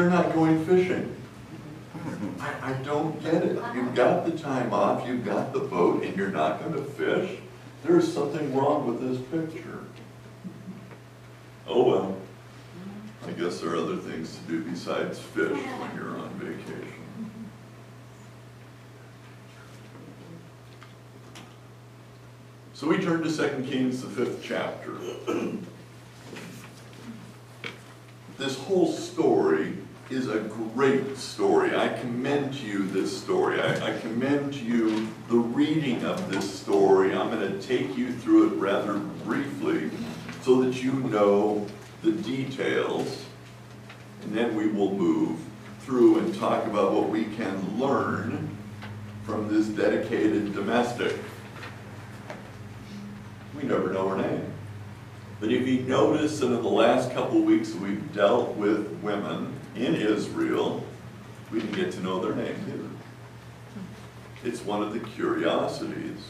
they're not going fishing. I, I don't get it. You've got the time off, you've got the boat, and you're not gonna fish? There's something wrong with this picture. Oh, well. I guess there are other things to do besides fish when you're on vacation. So we turn to Second Kings, the fifth chapter. This whole story is a great story. I commend to you this story. I, I commend to you the reading of this story. I'm going to take you through it rather briefly so that you know the details. And then we will move through and talk about what we can learn from this dedicated domestic. We never know her name. But if you notice that in the last couple of weeks we've dealt with women in Israel, we didn't get to know their names either. It's one of the curiosities.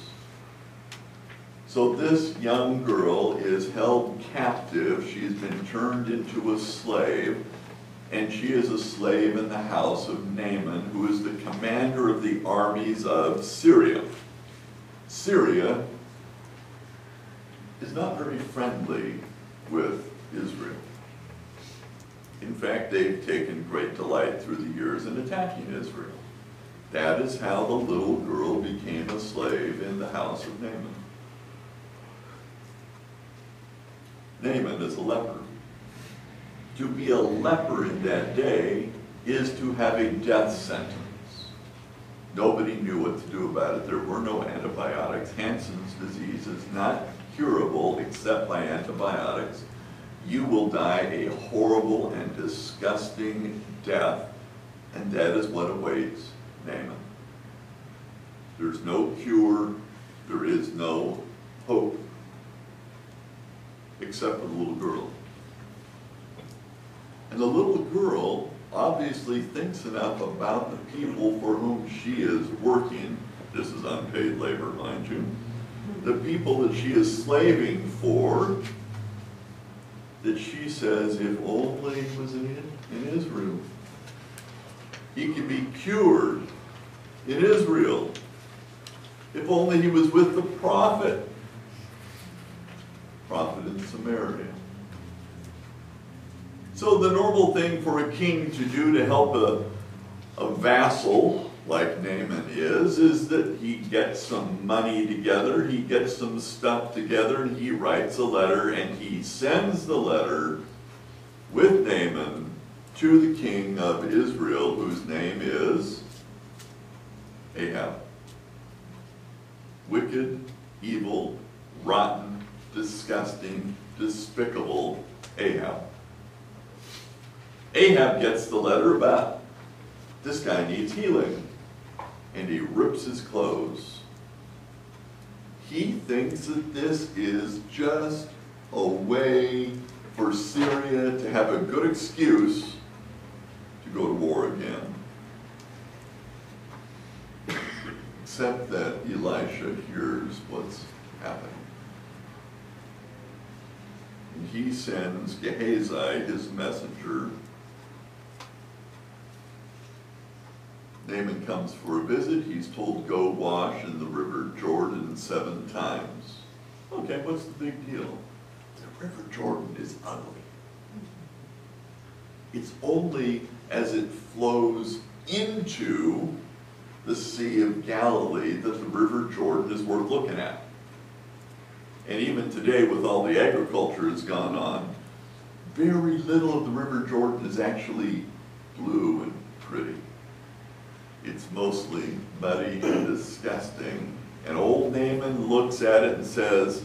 So this young girl is held captive. She's been turned into a slave, and she is a slave in the house of Naaman, who is the commander of the armies of Syria. Syria is not very friendly with Israel. In fact, they've taken great delight through the years in attacking Israel. That is how the little girl became a slave in the house of Naaman. Naaman is a leper. To be a leper in that day is to have a death sentence. Nobody knew what to do about it. There were no antibiotics. Hansen's disease is not curable except by antibiotics. You will die a horrible and disgusting death, and that is what awaits Naaman. There's no cure, there is no hope, except for the little girl. And the little girl obviously thinks enough about the people for whom she is working, this is unpaid labor, mind you, the people that she is slaving for, that she says, if only he was in, in Israel. He could be cured in Israel. If only he was with the prophet. Prophet in Samaria. So the normal thing for a king to do to help a, a vassal like Naaman is, is that he gets some money together, he gets some stuff together, and he writes a letter, and he sends the letter with Naaman to the king of Israel, whose name is Ahab. Wicked, evil, rotten, disgusting, despicable Ahab. Ahab gets the letter about this guy needs healing and he rips his clothes. He thinks that this is just a way for Syria to have a good excuse to go to war again. Except that Elisha hears what's happening. And he sends Gehazi, his messenger, Naaman comes for a visit. He's told, go wash in the river Jordan seven times. Okay, what's the big deal? The river Jordan is ugly. It's only as it flows into the Sea of Galilee that the river Jordan is worth looking at. And even today, with all the agriculture that's gone on, very little of the river Jordan is actually blue and pretty. It's mostly muddy and disgusting. And old Naaman looks at it and says,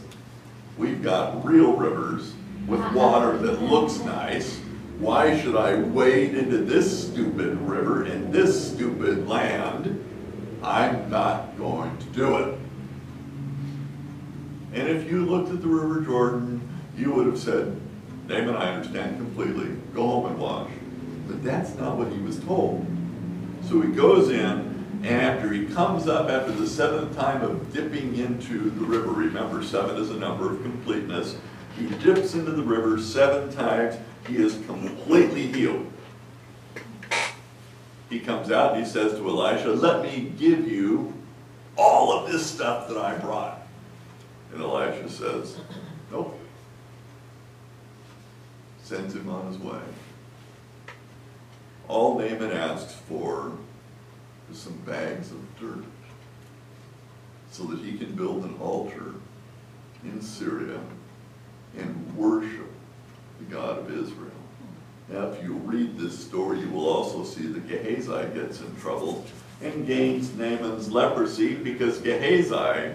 we've got real rivers with uh-huh. water that looks nice. Why should I wade into this stupid river in this stupid land? I'm not going to do it. And if you looked at the River Jordan, you would have said, Naaman, I understand completely. Go home and wash. But that's not what he was told. So he goes in, and after he comes up after the seventh time of dipping into the river, remember seven is a number of completeness, he dips into the river seven times, he is completely healed. he comes out and he says to Elisha, let me give you all of this stuff that I brought. And Elisha says, nope. Sends him on his way. All Naaman asks for is some bags of dirt so that he can build an altar in Syria and worship the God of Israel. Now, if you read this story, you will also see that Gehazi gets in trouble and gains Naaman's leprosy because Gehazi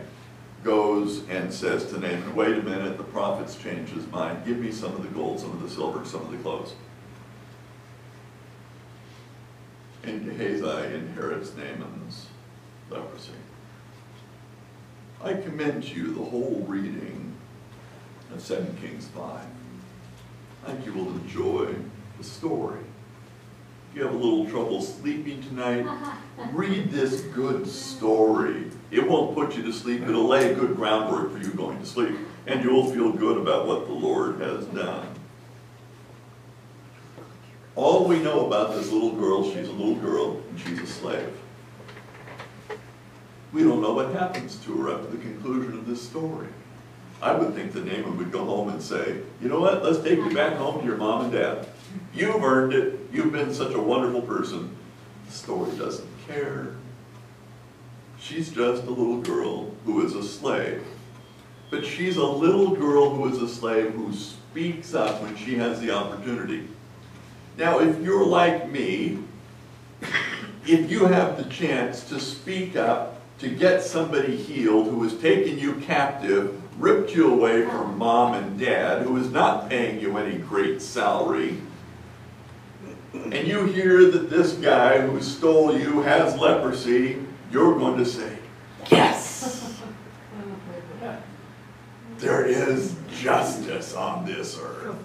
goes and says to Naaman, wait a minute, the prophet's changed his mind. Give me some of the gold, some of the silver, some of the clothes. And Gehazi inherits Naaman's leprosy. I commend to you the whole reading of 2 Kings 5. I think you will enjoy the story. If you have a little trouble sleeping tonight, read this good story. It won't put you to sleep. It'll lay a good groundwork for you going to sleep. And you'll feel good about what the Lord has done. All we know about this little girl, she's a little girl, and she's a slave. We don't know what happens to her after the conclusion of this story. I would think that Naaman would go home and say, you know what, let's take you back home to your mom and dad. You've earned it. You've been such a wonderful person. The story doesn't care. She's just a little girl who is a slave. But she's a little girl who is a slave who speaks up when she has the opportunity. Now, if you're like me, if you have the chance to speak up to get somebody healed who has taken you captive, ripped you away from mom and dad, who is not paying you any great salary, and you hear that this guy who stole you has leprosy, you're going to say, Yes! There is justice on this earth.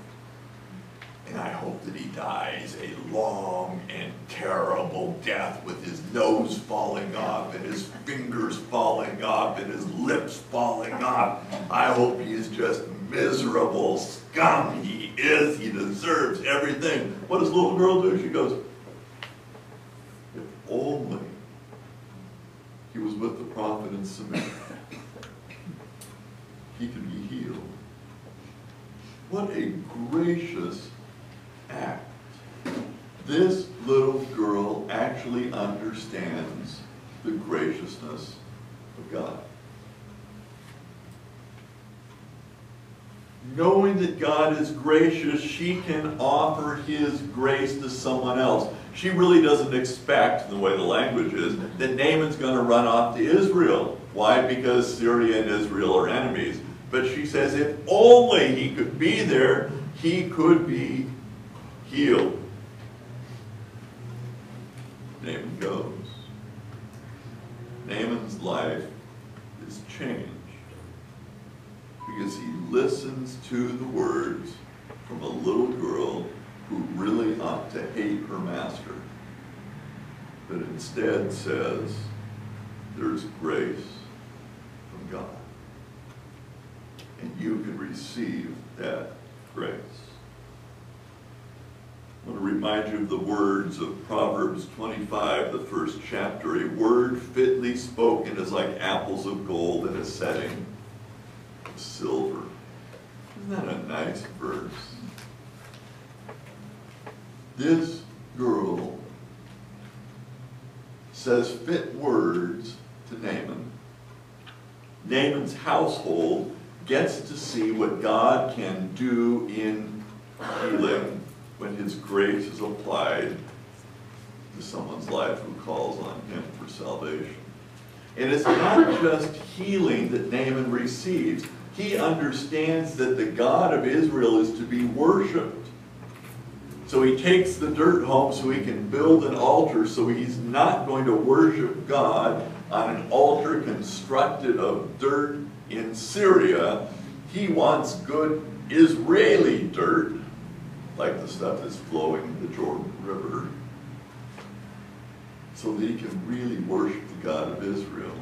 And I hope that he dies a long and terrible death with his nose falling off and his fingers falling off and his lips falling off. I hope he is just miserable scum. He is. He deserves everything. What does little girl do? She goes, if only he was with the prophet in Samaria, he could be healed. What a gracious. This little girl actually understands the graciousness of God. Knowing that God is gracious, she can offer his grace to someone else. She really doesn't expect, the way the language is, that Naaman's going to run off to Israel. Why? Because Syria and Israel are enemies. But she says if only he could be there, he could be healed. Naaman goes. Naaman's life is changed because he listens to the words from a little girl who really ought to hate her master, but instead says, there's grace from God. And you can receive that grace. I want to remind you of the words of Proverbs 25, the first chapter. A word fitly spoken is like apples of gold in a setting of silver. Isn't that a nice verse? This girl says fit words to Naaman. Naaman's household gets to see what God can do in healing when his grace is applied to someone's life who calls on him for salvation. And it's not just healing that Naaman receives. He understands that the God of Israel is to be worshiped. So he takes the dirt home so he can build an altar so he's not going to worship God on an altar constructed of dirt in Syria. He wants good Israeli dirt like the stuff that's flowing the Jordan River, so that he can really worship the God of Israel.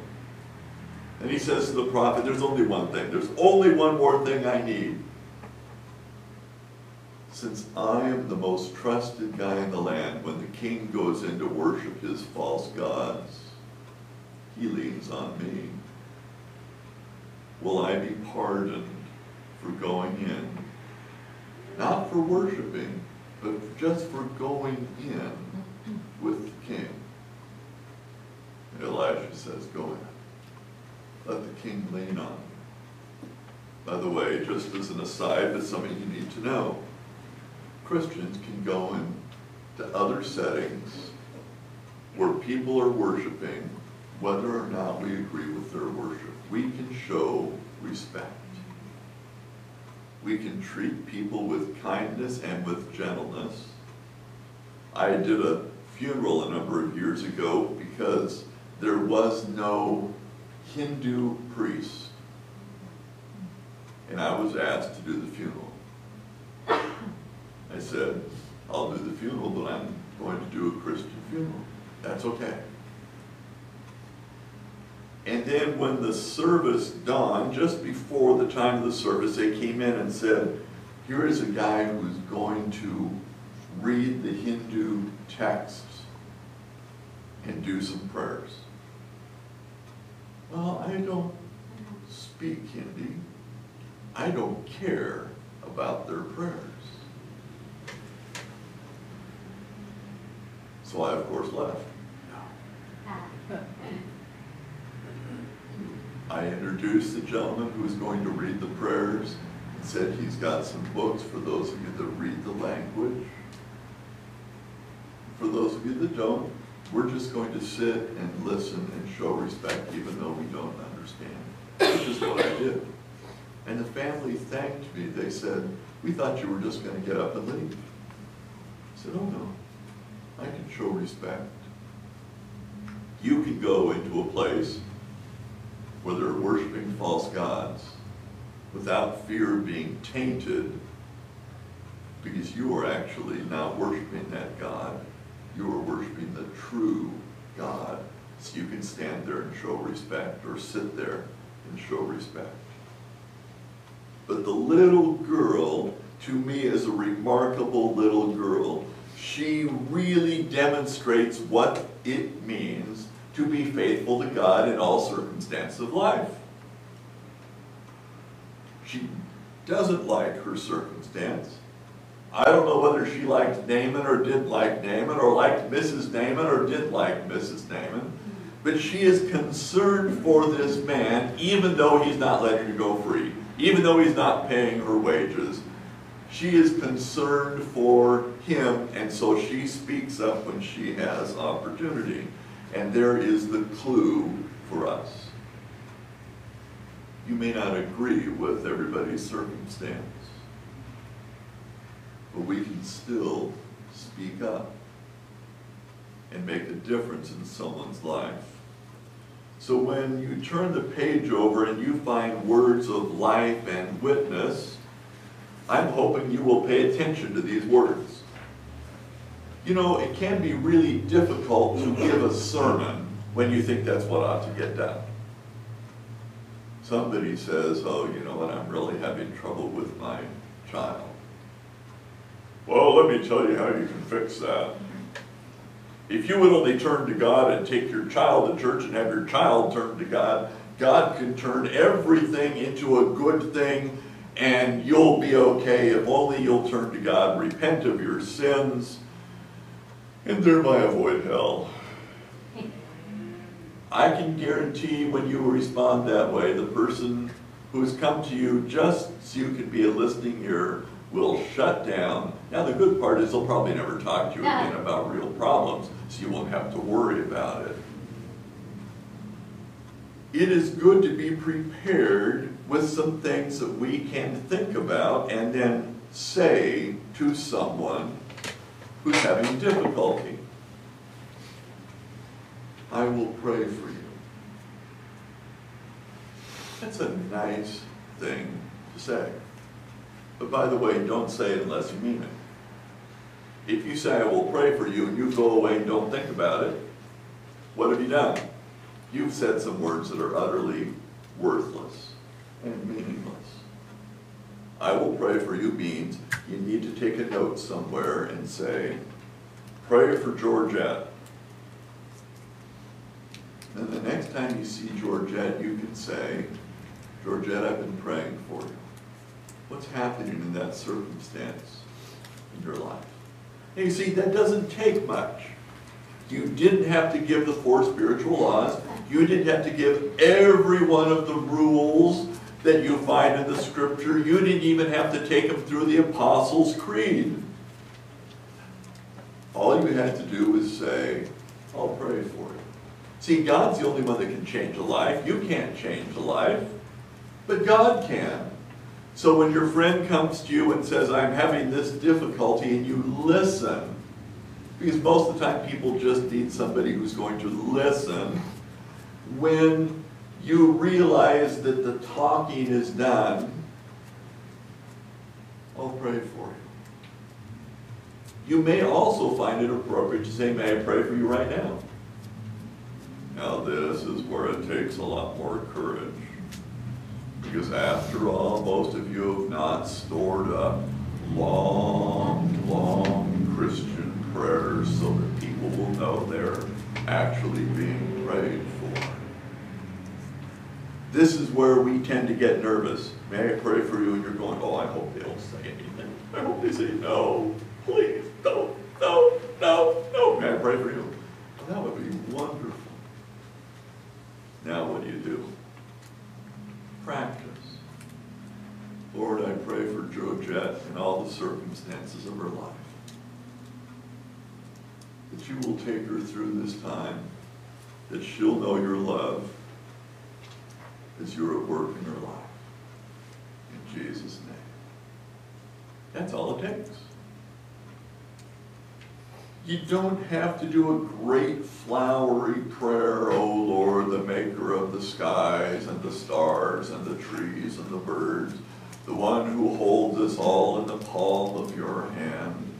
And he says to the prophet, there's only one thing. There's only one more thing I need. since I am the most trusted guy in the land, when the king goes in to worship his false gods, he leans on me. Will I be pardoned for going in? Not for worshiping, but just for going in with the king. And Elijah says, go in. Let the king lean on. By the way, just as an aside, but something you need to know, Christians can go into other settings where people are worshiping, whether or not we agree with their worship. We can show respect. We can treat people with kindness and with gentleness. I did a funeral a number of years ago because there was no Hindu priest. And I was asked to do the funeral. I said, I'll do the funeral, but I'm going to do a Christian funeral. That's okay. And then when the service dawned, just before the time of the service, they came in and said, here is a guy who's going to read the Hindu texts and do some prayers. Well, I don't speak Hindi. I don't care about their prayers. So I, of course, left. I introduced the gentleman who was going to read the prayers and said he's got some books for those of you that read the language. For those of you that don't, we're just going to sit and listen and show respect even though we don't understand, which is what I did. And the family thanked me. They said, we thought you were just going to get up and leave. I said, oh no, I can show respect. You can go into a place where they're worshiping false gods without fear of being tainted because you are actually not worshiping that God. You are worshiping the true God. So you can stand there and show respect or sit there and show respect. But the little girl, to me, is a remarkable little girl. She really demonstrates what it means to be faithful to God in all circumstances of life. She doesn't like her circumstance. I don't know whether she liked Naaman or didn't like Naaman, or liked Mrs. Naaman or didn't like Mrs. Naaman. But she is concerned for this man, even though he's not letting her go free, even though he's not paying her wages. She is concerned for him, and so she speaks up when she has opportunity. And there is the clue for us. You may not agree with everybody's circumstance, but we can still speak up and make a difference in someone's life. So when you turn the page over and you find words of life and witness, I'm hoping you will pay attention to these words. You know, it can be really difficult to give a sermon when you think that's what ought to get done. Somebody says, oh, you know what, I'm really having trouble with my child. Well, let me tell you how you can fix that. If you would only turn to God and take your child to church and have your child turn to God, God can turn everything into a good thing and you'll be okay if only you'll turn to God, repent of your sins, and thereby avoid hell. I can guarantee when you respond that way, the person who's come to you just so you can be a listening ear will shut down. Now the good part is they'll probably never talk to you again about real problems, so you won't have to worry about it. It is good to be prepared with some things that we can think about and then say to someone who's having difficulty. I will pray for you. That's a nice thing to say. But by the way, don't say it unless you mean it. If you say, I will pray for you, and you go away and don't think about it, what have you done? You've said some words that are utterly worthless and meaningless. I will pray for you means you need to take a note somewhere and say, pray for Georgette. And the next time you see Georgette, you can say, Georgette, I've been praying for you. What's happening in that circumstance in your life? And you see, that doesn't take much. You didn't have to give the four spiritual laws. You didn't have to give every one of the rules that you find in the scripture. You didn't even have to take them through the Apostles' Creed. All you had to do was say, I'll pray for you. See, God's the only one that can change a life. You can't change a life, but God can. So when your friend comes to you and says, I'm having this difficulty, and you listen, because most of the time people just need somebody who's going to listen, when you realize that the talking is done, I'll pray for you. You may also find it appropriate to say, may I pray for you right now? Now this is where it takes a lot more courage. Because after all, most of you have not stored up long, long Christian prayers so that people will know they're actually being prayed for. This is where we tend to get nervous. May I pray for you? And you're going, oh, I hope they don't say anything. I hope they say no. Please, no, no, no, no. May I pray for you? That would be wonderful. Now what do you do? Practice. Lord, I pray for Georgette and all the circumstances of her life. That you will take her through this time, that she'll know your love as you're at work in her life. In Jesus' name. That's all it takes. You don't have to do a great flowery prayer, oh Lord, the maker of the skies and the stars and the trees and the birds, the one who holds us all in the palm of your hand.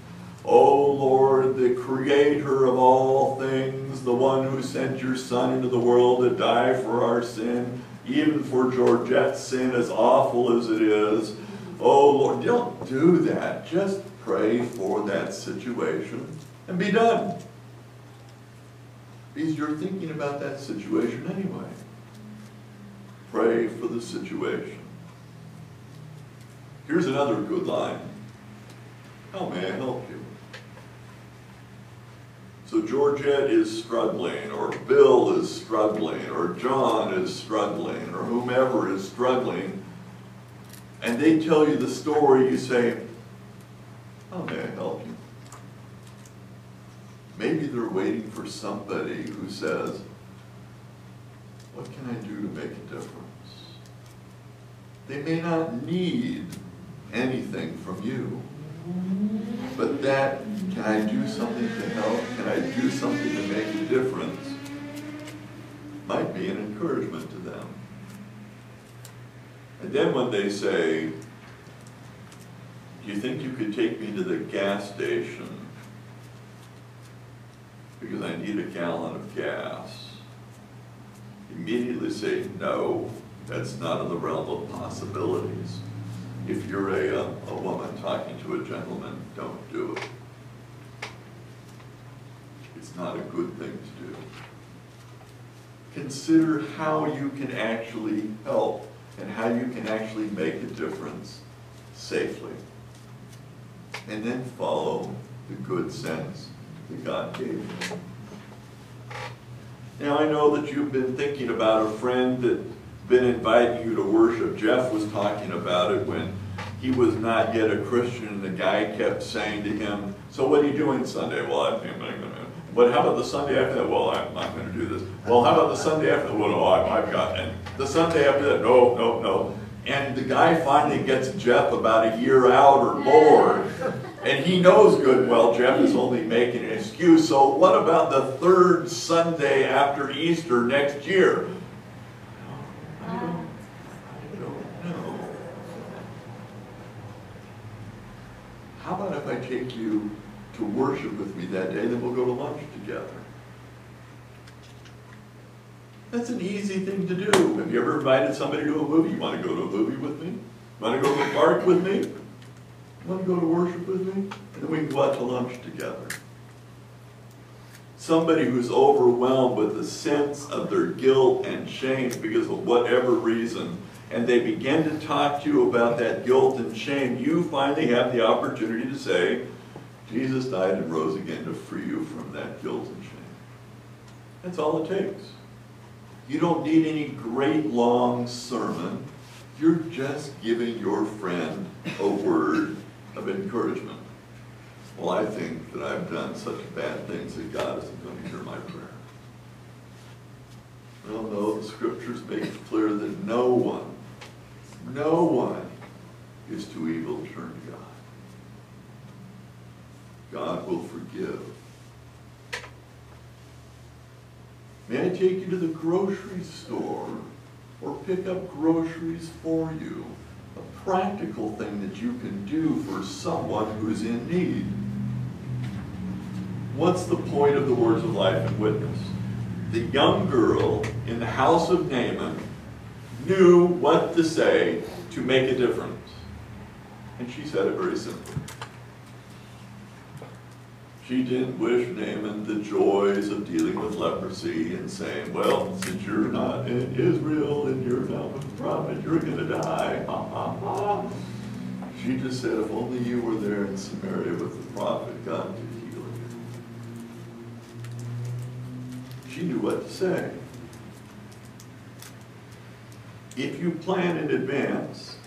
Oh Lord, the creator of all things, the one who sent your son into the world to die for our sin, even for Georgette's sin, as awful as it is. Oh Lord, don't do that. Just pray for that situation and be done. Because you're thinking about that situation anyway. Pray for the situation. Here's another good line. How may I help you? So Georgette is struggling, or Bill is struggling, or John is struggling, or whomever is struggling, and they tell you the story, you say, how may I help? Maybe they're waiting for somebody who says, what can I do to make a difference? They may not need anything from you, but that, can I do something to help? Can I do something to make a difference? Might be an encouragement to them. And then when they say, do you think you could take me to the gas station because I need a gallon of gas? Immediately say, no, that's not in the realm of possibilities. If you're a, uh, a woman talking to a gentleman, don't do it. It's not a good thing to do. Consider how you can actually help and how you can actually make a difference safely. And then follow the good sense that God gave you. Now I know that you've been thinking about a friend that been inviting you to worship. Jeff was talking about it when he was not yet a Christian, and the guy kept saying to him, so what are you doing Sunday? Well, I'm going to. But how about the Sunday after that? Well, I'm not going to do this. Well, how about the Sunday after that? Well, no, I've got. And the Sunday after that, no, no, no. And the guy finally gets Jeff about a year out or more. And he knows good well Jeff is only making an excuse. So what about the third Sunday after Easter next year? I don't know. How about if I take you to worship with me that day, then we'll go to lunch together? That's an easy thing to do. Have you ever invited somebody to a movie? You want to go to a movie with me? You Want to go to the park with me? Want to go to worship with me? And then we can go out to lunch together. Somebody who's overwhelmed with a sense of their guilt and shame because of whatever reason, and they begin to talk to you about that guilt and shame, you finally have the opportunity to say, Jesus died and rose again to free you from that guilt and shame. That's all it takes. You don't need any great long sermon. You're just giving your friend a word of encouragement. Well, I think that I've done such bad things that God isn't going to hear my prayer. Well, no, the scriptures make it clear that no one, no one is too evil to turn to God. God will forgive. May I take you to the grocery store or pick up groceries for you? Practical thing that you can do for someone who's in need. What's the point of the words of life and witness? The young girl in the house of Naaman knew what to say to make a difference. And she said it very simply. She didn't wish Naaman the joys of dealing with leprosy and saying, well, since you're not in Israel and you're not with the prophet, you're going to die. Ha, ha, ha. She just said, if only you were there in Samaria with the prophet, God could heal you. She knew what to say. If you plan in advance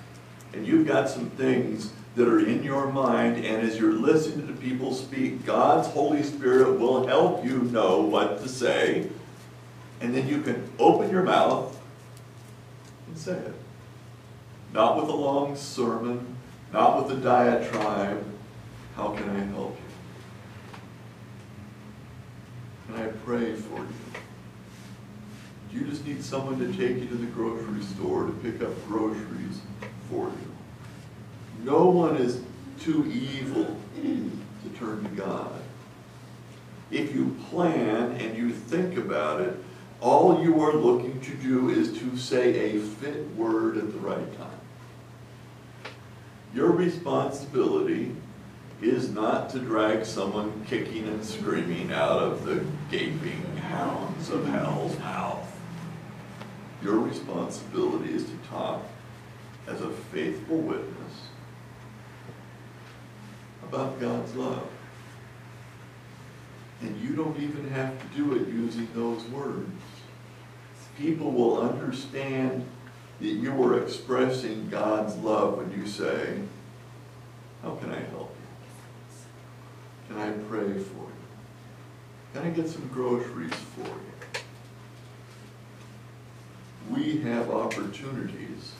and you've got some things that are in your mind, and as you're listening to people speak, God's Holy Spirit will help you know what to say, and then you can open your mouth and say it. Not with a long sermon, not with a diatribe. How can I help you? Can I pray for you? Do you just need someone to take you to the grocery store to pick up groceries for you? No one is too evil to turn to God. If you plan and you think about it, all you are looking to do is to say a fit word at the right time. Your responsibility is not to drag someone kicking and screaming out of the gaping hounds of hell's mouth. Your responsibility is to talk as a faithful witness about God's love. And you don't even have to do it using those words. People will understand that you are expressing God's love when you say, how can I help you? Can I pray for you? Can I get some groceries for you? We have opportunities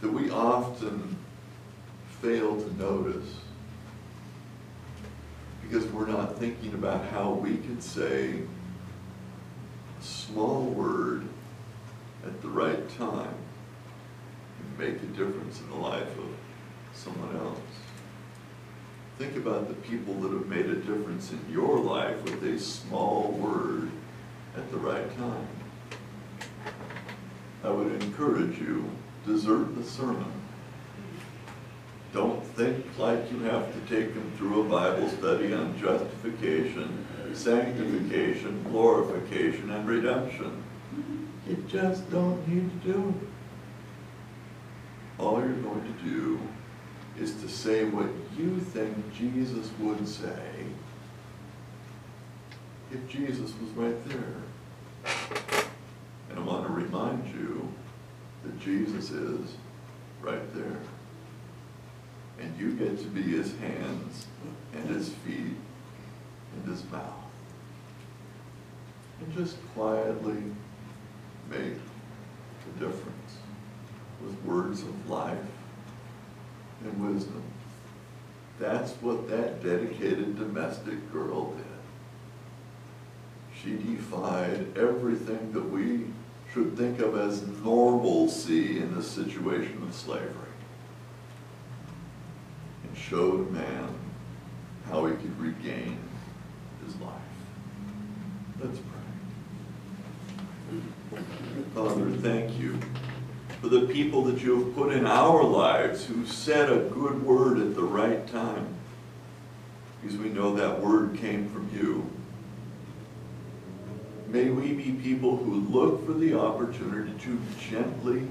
that we often fail to notice because we're not thinking about how we can say a small word at the right time and make a difference in the life of someone else. Think about the people that have made a difference in your life with a small word at the right time. I would encourage you, desert the sermon. Don't think like you have to take them through a Bible study on justification, sanctification, glorification, and redemption. You just don't need to do it. All you're going to do is to say what you think Jesus would say if Jesus was right there. And I want to remind you that Jesus is right there. And you get to be his hands and his feet and his mouth. And just quietly make a difference with words of life and wisdom. That's what that dedicated domestic girl did. She defied everything that we should think of as normalcy in the situation of slavery showed Naaman how he could regain his life. Let's pray. Father, thank you for the people that you have put in our lives who said a good word at the right time. Because we know that word came from you. May we be people who look for the opportunity to gently,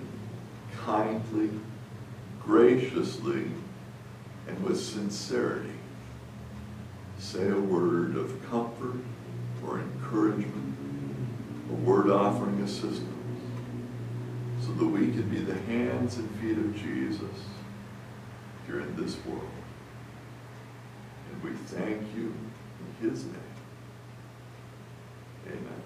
kindly, graciously, and with sincerity say a word of comfort or encouragement, a word offering assistance, so that we can be the hands and feet of Jesus here in this world. And we thank you in his name. Amen.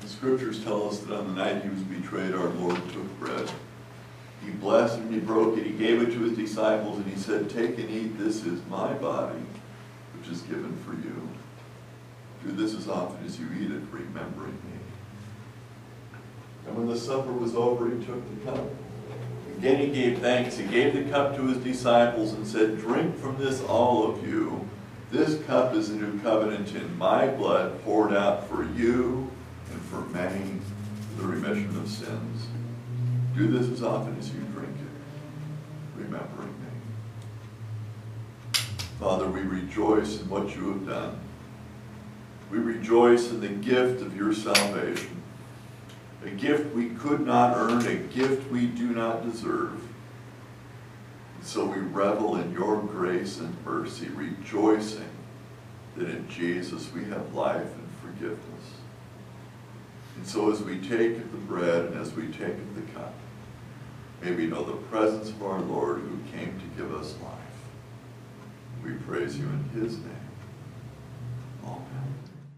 The scriptures tell us that on the night he was betrayed, our Lord took bread. He blessed and he broke it, he gave it to his disciples, and he said, Take and eat, this is my body, which is given for you. Do this as often as you eat it, remembering me. And when the supper was over, he took the cup. Again he gave thanks, he gave the cup to his disciples and said, Drink from this, all of you. This cup is a new covenant in my blood poured out for you for many the remission of sins. Do this as often as you drink it, remembering me. Father, we rejoice in what you have done. We rejoice in the gift of your salvation, a gift we could not earn, a gift we do not deserve. And so we revel in your grace and mercy, rejoicing that in Jesus we have life and forgiveness. And so as we take the bread and as we take the cup, may we know the presence of our Lord who came to give us life. We praise you in his name.